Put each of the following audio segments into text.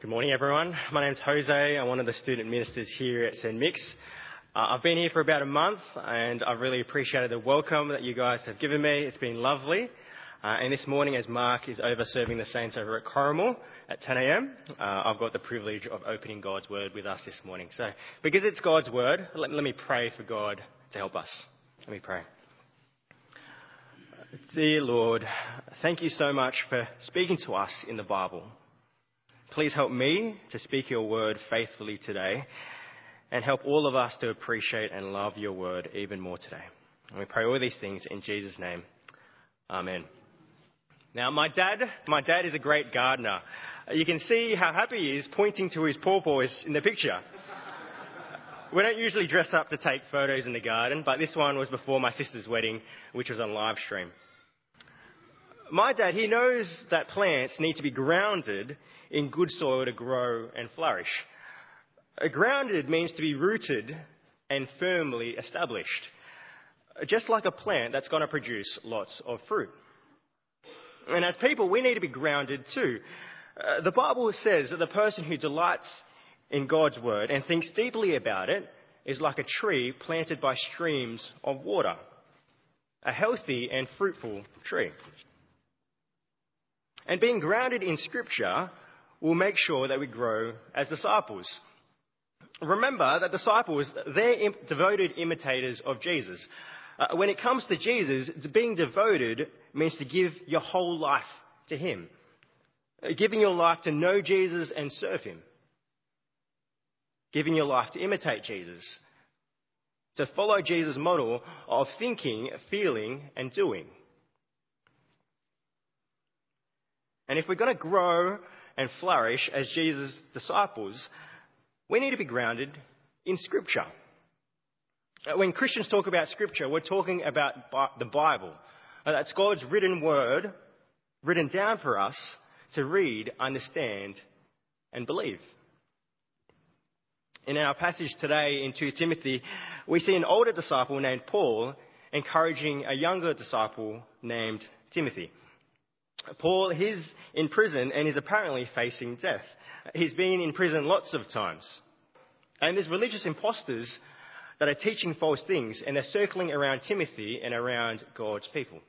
Good morning, everyone. My name's Jose. I'm one of the student ministers here at St. Mick's. Uh, I've been here for about a month and I've really appreciated the welcome that you guys have given me. It's been lovely. Uh, and this morning, as Mark is over serving the saints over at Corrimal at 10 a.m., uh, I've got the privilege of opening God's Word with us this morning. So, because it's God's Word, let, let me pray for God to help us. Let me pray. Dear Lord, thank you so much for speaking to us in the Bible. Please help me to speak your word faithfully today and help all of us to appreciate and love your word even more today. And we pray all these things in Jesus' name. Amen. Now, my dad, my dad is a great gardener. You can see how happy he is pointing to his pawpaws in the picture. we don't usually dress up to take photos in the garden, but this one was before my sister's wedding, which was on live stream. My dad, he knows that plants need to be grounded in good soil to grow and flourish. Grounded means to be rooted and firmly established, just like a plant that's going to produce lots of fruit. And as people, we need to be grounded too. Uh, the Bible says that the person who delights in God's word and thinks deeply about it is like a tree planted by streams of water, a healthy and fruitful tree. And being grounded in Scripture will make sure that we grow as disciples. Remember that disciples, they're devoted imitators of Jesus. Uh, when it comes to Jesus, being devoted means to give your whole life to Him. Uh, giving your life to know Jesus and serve Him. Giving your life to imitate Jesus. To follow Jesus' model of thinking, feeling, and doing. And if we're going to grow and flourish as Jesus' disciples, we need to be grounded in Scripture. Uh, when Christians talk about Scripture, we're talking about the Bible. Uh, that's God's written word, written down for us to read, understand, and believe. In our passage today in 2 Timothy, we see an older disciple named Paul encouraging a younger disciple named Timothy. Paul is in prison and is apparently facing death. He's been in prison lots of times. And there's religious imposters that are teaching false things and they're circling around Timothy and around God's people.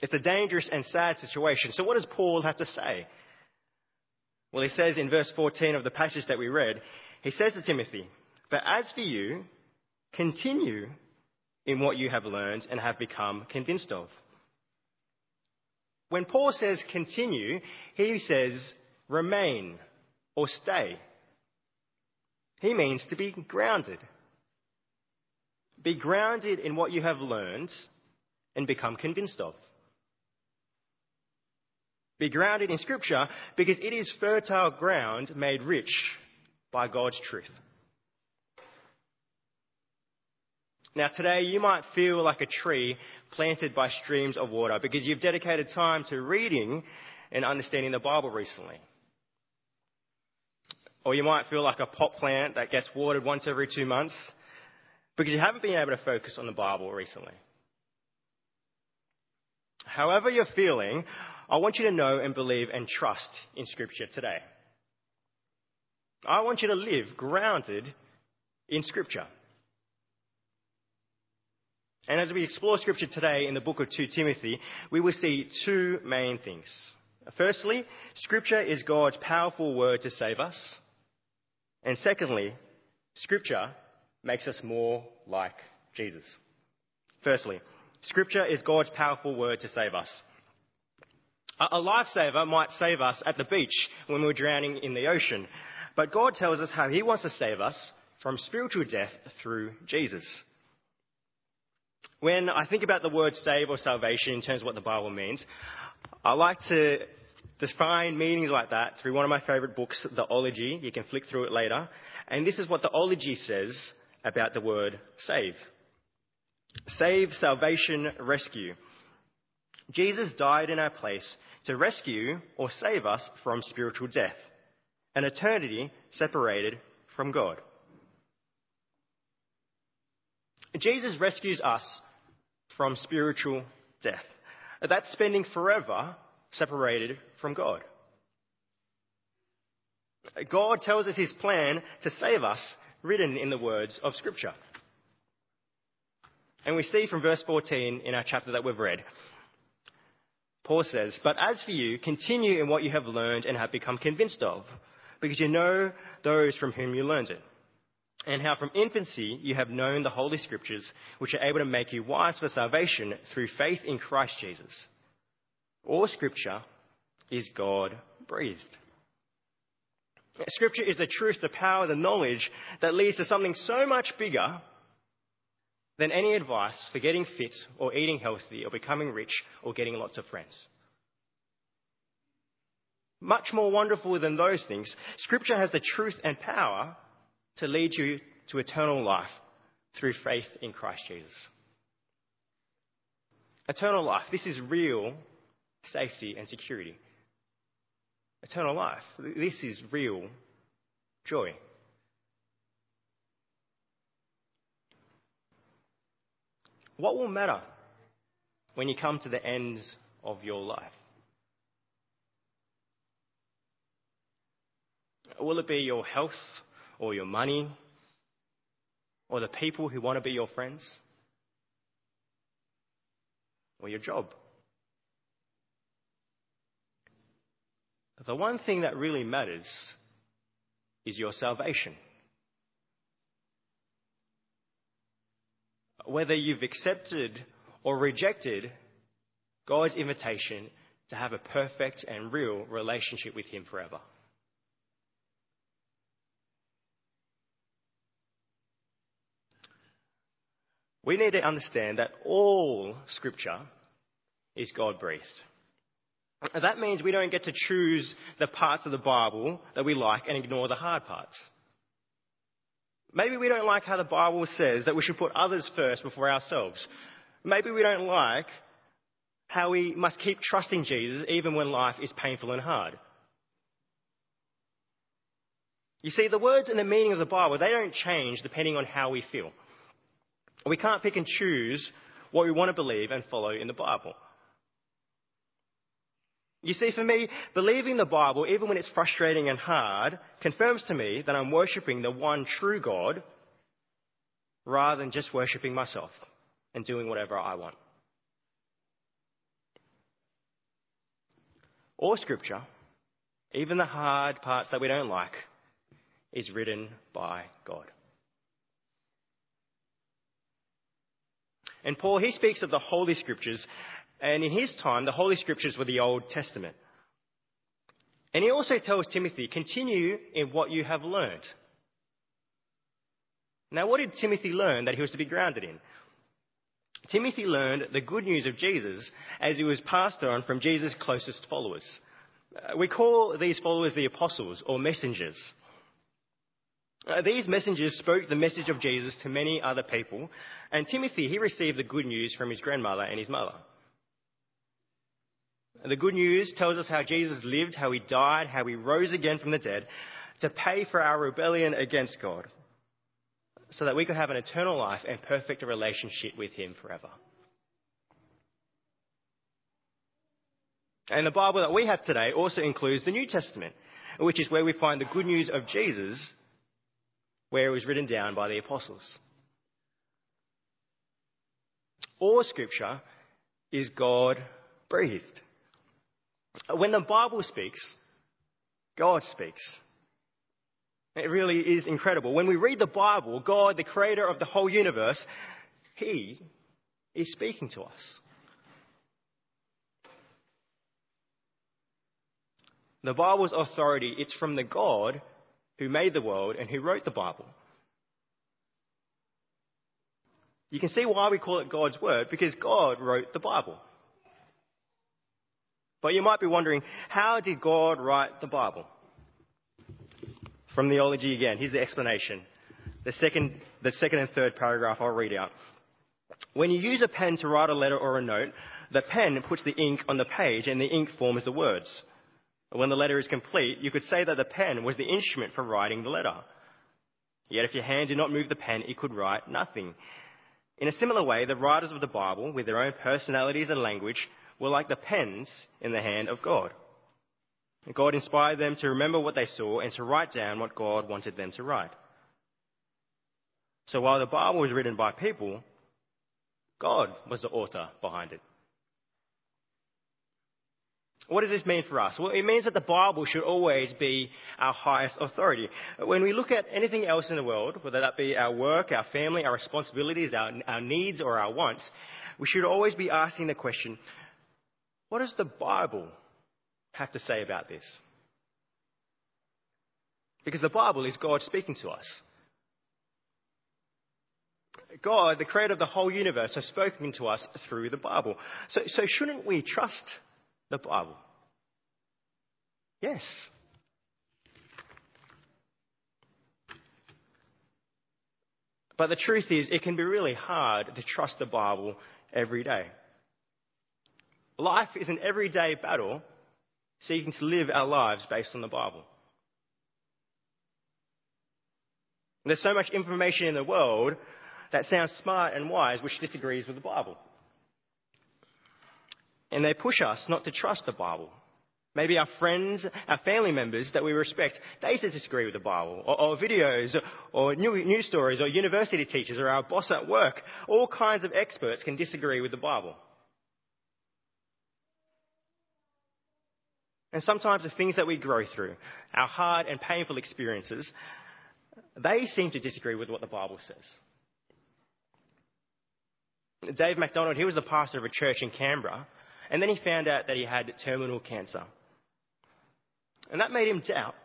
It's a dangerous and sad situation. So, what does Paul have to say? Well, he says in verse 14 of the passage that we read, he says to Timothy, But as for you, continue in what you have learned and have become convinced of when Paul says continue, he says remain or stay. He means to be grounded. Be grounded in what you have learned and become convinced of. Be grounded in Scripture because it is fertile ground made rich by God's truth. Now, today you might feel like a tree planted by streams of water because you've dedicated time to reading and understanding the Bible recently. Or you might feel like a pot plant that gets watered once every two months because you haven't been able to focus on the Bible recently. However you're feeling, I want you to know and believe and trust in Scripture today. I want you to live grounded in Scripture. And as we explore scripture today in the book of 2 Timothy, we will see two main things. Firstly, scripture is God's powerful word to save us. And secondly, scripture makes us more like Jesus. Firstly, scripture is God's powerful word to save us. A lifesaver might save us at the beach when we're drowning in the ocean, but God tells us how He wants to save us from spiritual death through Jesus. When I think about the word save or salvation in terms of what the Bible means, I like to define meanings like that through one of my favorite books, The Ology. You can flick through it later. And this is what The Ology says about the word save. Save, salvation, rescue. Jesus died in our place to rescue or save us from spiritual death, an eternity separated from God. Jesus rescues us from spiritual death. That's spending forever separated from God. God tells us his plan to save us, written in the words of Scripture. And we see from verse 14 in our chapter that we've read, Paul says, But as for you, continue in what you have learned and have become convinced of, because you know those from whom you learned it, and how from infancy you have known the Holy Scriptures, which are able to make you wise for salvation through faith in Christ Jesus. All Scripture is God breathed. Scripture is the truth, the power, the knowledge that leads to something so much bigger than any advice for getting fit or eating healthy or becoming rich or getting lots of friends. Much more wonderful than those things, Scripture has the truth and power to lead you to eternal life through faith in Christ Jesus. Eternal life, this is real safety and security. Eternal life, this is real joy. What will matter when you come to the end of your life? Will it be your health or your money or the people who want to be your friends or your job? The one thing that really matters is your salvation. whether you've accepted or rejected God's invitation to have a perfect and real relationship with Him forever. We need to understand that all Scripture is God breathed. That means we don't get to choose the parts of the Bible that we like and ignore the hard parts. Maybe we don't like how the Bible says that we should put others first before ourselves. Maybe we don't like how we must keep trusting Jesus even when life is painful and hard. You see, the words and the meaning of the Bible, they don't change depending on how we feel. We can't pick and choose what we want to believe and follow in the Bible. You see, for me, believing the Bible, even when it's frustrating and hard, confirms to me that I'm worshipping the one true God rather than just worshipping myself and doing whatever I want. All scripture, even the hard parts that we don't like, is written by God. And Paul, he speaks of the Holy Scriptures and in his time, the Holy Scriptures were the Old Testament. And he also tells Timothy, continue in what you have learned. Now, what did Timothy learn that he was to be grounded in? Timothy learned the good news of Jesus as he was passed on from Jesus' closest followers. Uh, we call these followers the apostles or messengers. Uh, these messengers spoke the message of Jesus to many other people, and Timothy, he received the good news from his grandmother and his mother. The good news tells us how Jesus lived, how he died, how he rose again from the dead to pay for our rebellion against God so that we could have an eternal life and perfect relationship with him forever. And the Bible that we have today also includes the New Testament, which is where we find the good news of Jesus, where it was written down by the apostles. All scripture is God breathed. When the Bible speaks, God speaks. It really is incredible. When we read the Bible, God, the creator of the whole universe, He is speaking to us. The Bible's authority, it's from the God who made the world and who wrote the Bible. You can see why we call it God's Word, because God wrote the Bible. But you might be wondering, how did God write the Bible? From The Ology again, here's the explanation. The second, the second and third paragraph I'll read out. When you use a pen to write a letter or a note, the pen puts the ink on the page and the ink forms the words. When the letter is complete, you could say that the pen was the instrument for writing the letter. Yet if your hand did not move the pen, it could write nothing. In a similar way, the writers of the Bible, with their own personalities and language, were like the pens in the hand of God. God inspired them to remember what they saw and to write down what God wanted them to write. So while the Bible was written by people, God was the author behind it. What does this mean for us? Well, it means that the Bible should always be our highest authority. When we look at anything else in the world, whether that be our work, our family, our responsibilities, our, our needs, or our wants, we should always be asking the question, what does the Bible have to say about this? Because the Bible is God speaking to us. God, the creator of the whole universe, has spoken to us through the Bible. So, so shouldn't we trust the Bible? Yes. But the truth is, it can be really hard to trust the Bible every day. Life is an everyday battle seeking to live our lives based on the Bible. There's so much information in the world that sounds smart and wise, which disagrees with the Bible. And they push us not to trust the Bible. Maybe our friends, our family members that we respect, they disagree with the Bible, or, or videos, or news stories, or university teachers, or our boss at work. All kinds of experts can disagree with the Bible. And sometimes the things that we grow through, our hard and painful experiences, they seem to disagree with what the Bible says. Dave MacDonald, he was the pastor of a church in Canberra, and then he found out that he had terminal cancer. And that made him doubt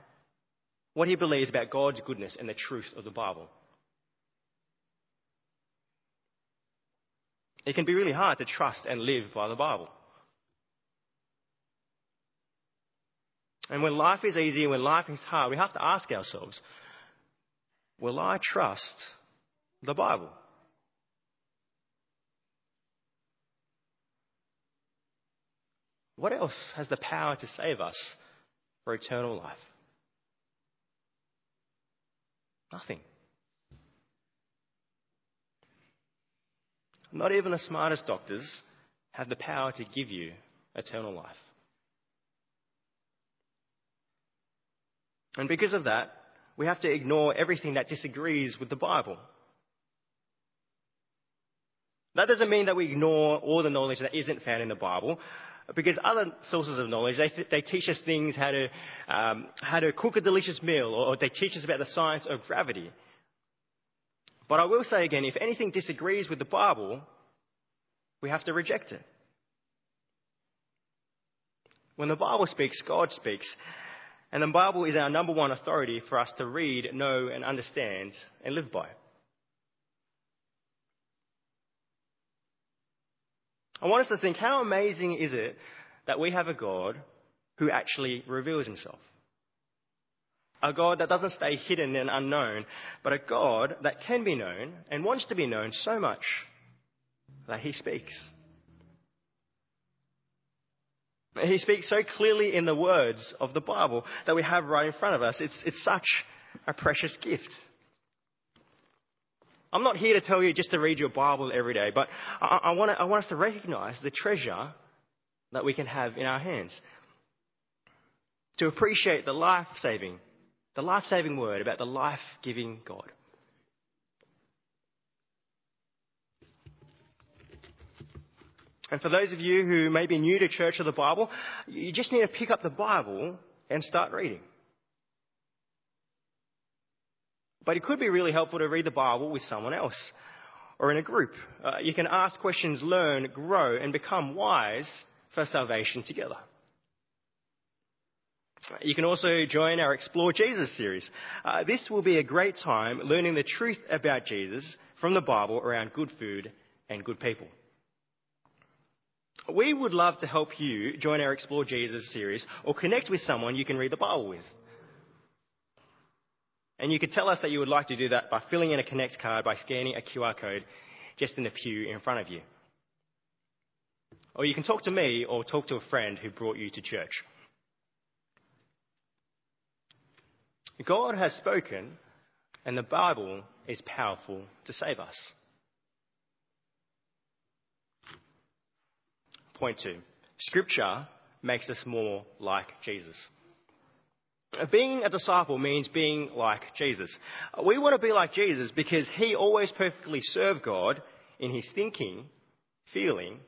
what he believes about God's goodness and the truth of the Bible. It can be really hard to trust and live by the Bible. And when life is easy when life is hard, we have to ask ourselves, will I trust the Bible? What else has the power to save us for eternal life? Nothing. Not even the smartest doctors have the power to give you eternal life. And because of that, we have to ignore everything that disagrees with the Bible. That doesn't mean that we ignore all the knowledge that isn't found in the Bible, because other sources of knowledge, they, they teach us things how to, um, how to cook a delicious meal, or they teach us about the science of gravity. But I will say again, if anything disagrees with the Bible, we have to reject it. When the Bible speaks, God speaks. And the Bible is our number one authority for us to read, know, and understand and live by. I want us to think how amazing is it that we have a God who actually reveals himself? A God that doesn't stay hidden and unknown, but a God that can be known and wants to be known so much that he speaks. He speaks so clearly in the words of the Bible that we have right in front of us. It's, it's such a precious gift. I'm not here to tell you just to read your Bible every day, but I, I, want, I want us to recognize the treasure that we can have in our hands. To appreciate the life saving, the life saving word about the life giving God. And for those of you who may be new to Church of the Bible, you just need to pick up the Bible and start reading. But it could be really helpful to read the Bible with someone else or in a group. Uh, you can ask questions, learn, grow, and become wise for salvation together. You can also join our Explore Jesus series. Uh, this will be a great time learning the truth about Jesus from the Bible around good food and good people. We would love to help you join our Explore Jesus series or connect with someone you can read the Bible with. And you could tell us that you would like to do that by filling in a Connect card by scanning a QR code just in the pew in front of you. Or you can talk to me or talk to a friend who brought you to church. God has spoken, and the Bible is powerful to save us. Point two Scripture makes us more like Jesus. Uh, being a disciple means being like Jesus. Uh, we want to be like Jesus because he always perfectly served God in his thinking, feeling,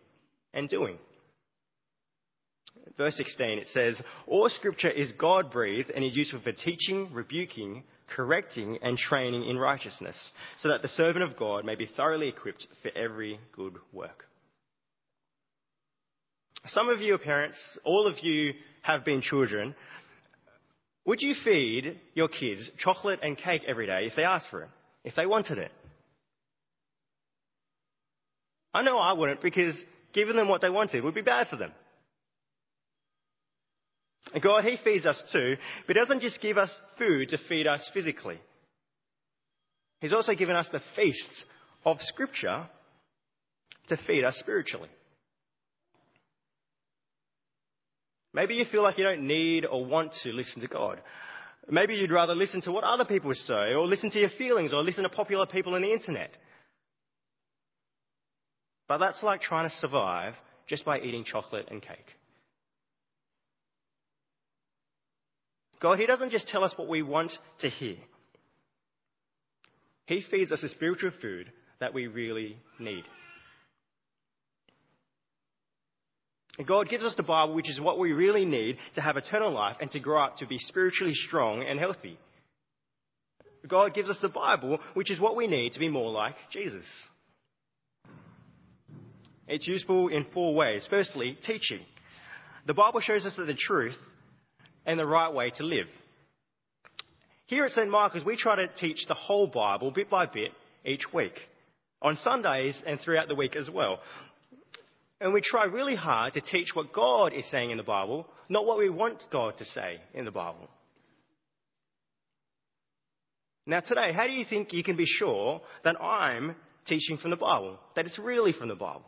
and doing. Verse 16, it says, All scripture is God breathed and is useful for teaching, rebuking, correcting, and training in righteousness, so that the servant of God may be thoroughly equipped for every good work. Some of you are parents, all of you have been children. Would you feed your kids chocolate and cake every day if they asked for it, if they wanted it? I know I wouldn't because giving them what they wanted would be bad for them. God, He feeds us too, but He doesn't just give us food to feed us physically. He's also given us the feasts of Scripture to feed us spiritually. Maybe you feel like you don't need or want to listen to God. Maybe you'd rather listen to what other people say, or listen to your feelings, or listen to popular people on the internet. But that's like trying to survive just by eating chocolate and cake. God, He doesn't just tell us what we want to hear. He feeds us the spiritual food that we really need. And God gives us the Bible, which is what we really need to have eternal life and to grow up to be spiritually strong and healthy. God gives us the Bible, which is what we need to be more like Jesus. It's useful in four ways. Firstly, teaching. The Bible shows us the truth and the right way to live. Here at St. Michael's, we try to teach the whole Bible bit by bit each week, on Sundays and throughout the week as well. And we try really hard to teach what God is saying in the Bible, not what we want God to say in the Bible. Now, today, how do you think you can be sure that I'm teaching from the Bible, that it's really from the Bible?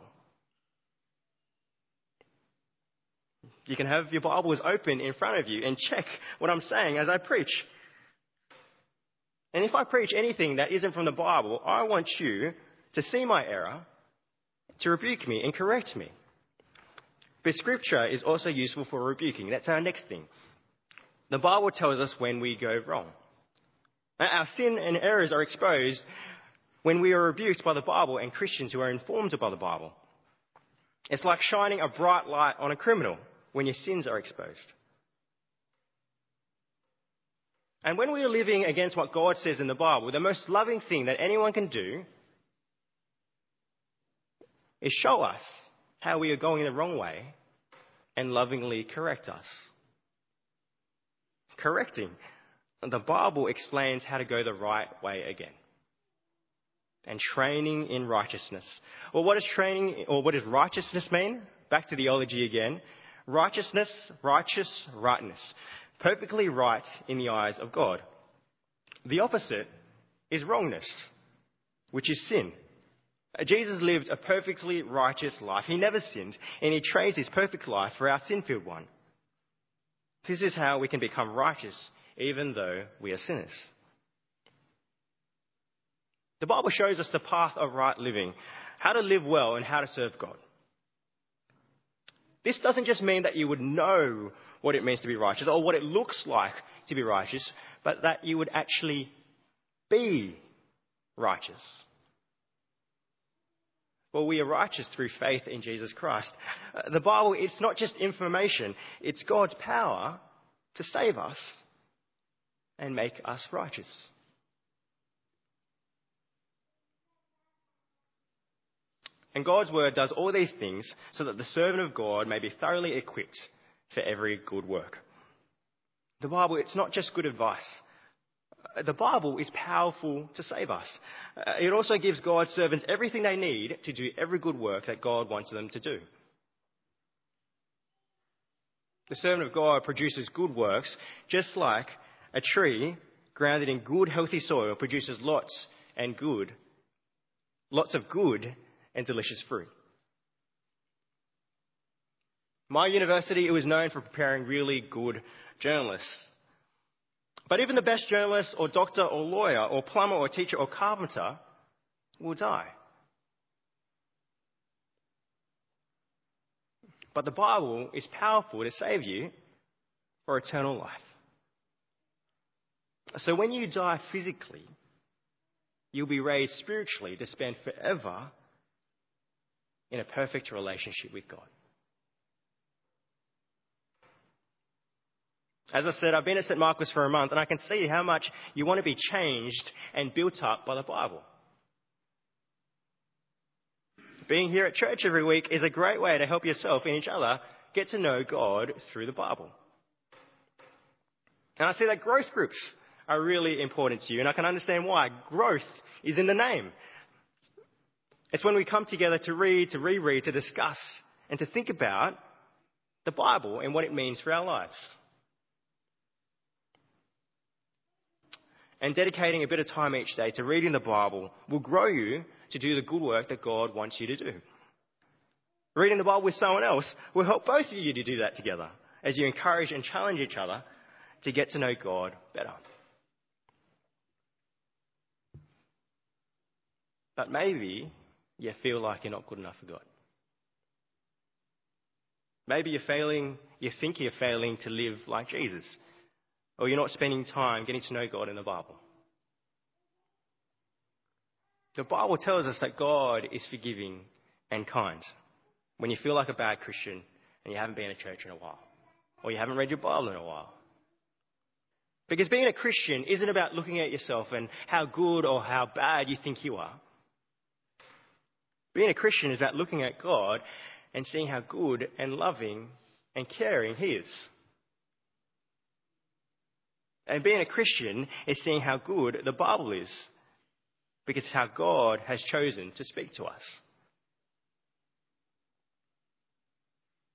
You can have your Bibles open in front of you and check what I'm saying as I preach. And if I preach anything that isn't from the Bible, I want you to see my error to rebuke me and correct me. But scripture is also useful for rebuking. That's our next thing. The Bible tells us when we go wrong. Our sin and errors are exposed when we are rebuked by the Bible and Christians who are informed by the Bible. It's like shining a bright light on a criminal when your sins are exposed. And when we are living against what God says in the Bible, the most loving thing that anyone can do is show us how we are going the wrong way and lovingly correct us. Correcting. The Bible explains how to go the right way again. And training in righteousness. Well, what does training, or what does righteousness mean? Back to The Ology again. Righteousness, righteous, rightness. Perfectly right in the eyes of God. The opposite is wrongness, which is sin. Jesus lived a perfectly righteous life. He never sinned, and he trades his perfect life for our sin filled one. This is how we can become righteous, even though we are sinners. The Bible shows us the path of right living, how to live well, and how to serve God. This doesn't just mean that you would know what it means to be righteous or what it looks like to be righteous, but that you would actually be righteous. Well, we are righteous through faith in Jesus Christ. Uh, the Bible, it's not just information, it's God's power to save us and make us righteous. And God's word does all these things so that the servant of God may be thoroughly equipped for every good work. The Bible, it's not just good advice. The Bible is powerful to save us. Uh, it also gives God's servants everything they need to do every good work that God wants them to do. The servant of God produces good works just like a tree grounded in good, healthy soil produces lots and good, lots of good and delicious fruit. My university, it was known for preparing really good journalists. But even the best journalist or doctor or lawyer or plumber or teacher or carpenter will die. But the Bible is powerful to save you for eternal life. So when you die physically, you'll be raised spiritually to spend forever in a perfect relationship with God. As I said, I've been at St. Marcus for a month and I can see how much you want to be changed and built up by the Bible. Being here at church every week is a great way to help yourself and each other get to know God through the Bible. And I see that growth groups are really important to you, and I can understand why. Growth is in the name. It's when we come together to read, to reread, to discuss, and to think about the Bible and what it means for our lives. And dedicating a bit of time each day to reading the Bible will grow you to do the good work that God wants you to do. Reading the Bible with someone else will help both of you to do that together as you encourage and challenge each other to get to know God better. But maybe you feel like you're not good enough for God. Maybe you're failing, you think you're failing to live like Jesus, or you're not spending time getting to know God in the Bible. The Bible tells us that God is forgiving and kind when you feel like a bad Christian and you haven't been to church in a while, or you haven't read your Bible in a while. Because being a Christian isn't about looking at yourself and how good or how bad you think you are. Being a Christian is about looking at God and seeing how good and loving and caring He is. And being a Christian is seeing how good the Bible is, because it's how God has chosen to speak to us.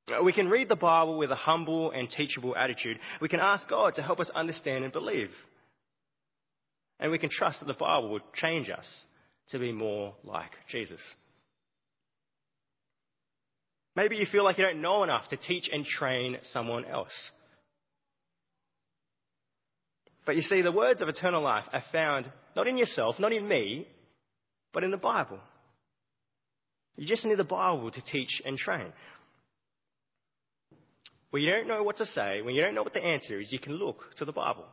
Uh, we can read the Bible with a humble and teachable attitude. We can ask God to help us understand and believe. And we can trust that the Bible will change us to be more like Jesus. Maybe you feel like you don't know enough to teach and train someone else. But you see, the words of eternal life are found not in yourself, not in me, but in the Bible. You just need the Bible to teach and train. When you don't know what to say, when you don't know what the answer is, you can look to the Bible.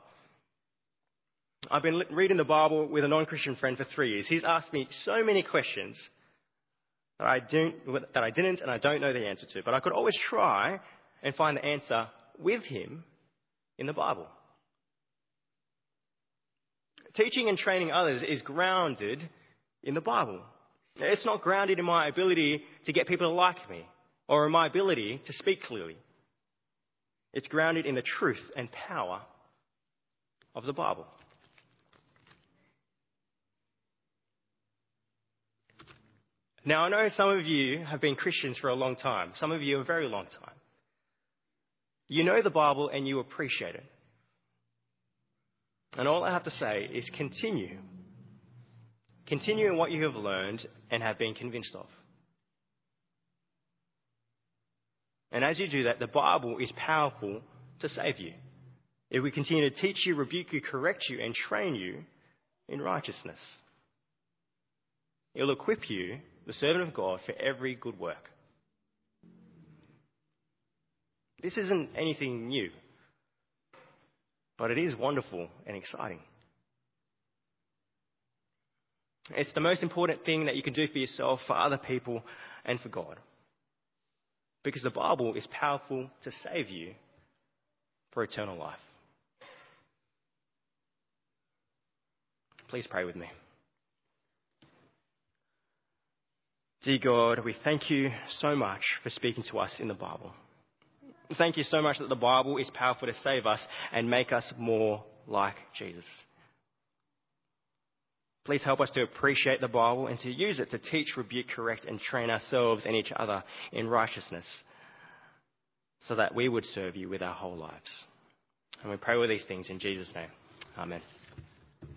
I've been reading the Bible with a non Christian friend for three years. He's asked me so many questions that I, that I didn't and I don't know the answer to, but I could always try and find the answer with him in the Bible. Teaching and training others is grounded in the Bible. It's not grounded in my ability to get people to like me or in my ability to speak clearly. It's grounded in the truth and power of the Bible. Now, I know some of you have been Christians for a long time, some of you a very long time. You know the Bible and you appreciate it. And all I have to say is continue. Continue in what you have learned and have been convinced of. And as you do that, the Bible is powerful to save you. It will continue to teach you, rebuke you, correct you, and train you in righteousness. It will equip you, the servant of God, for every good work. This isn't anything new, but it is wonderful and exciting. It's the most important thing that you can do for yourself, for other people, and for God. Because the Bible is powerful to save you for eternal life. Please pray with me. Dear God, we thank you so much for speaking to us in the Bible. Thank you so much that the Bible is powerful to save us and make us more like Jesus. Please help us to appreciate the Bible and to use it to teach, rebuke, correct, and train ourselves and each other in righteousness so that we would serve you with our whole lives. And we pray all these things in Jesus' name. Amen.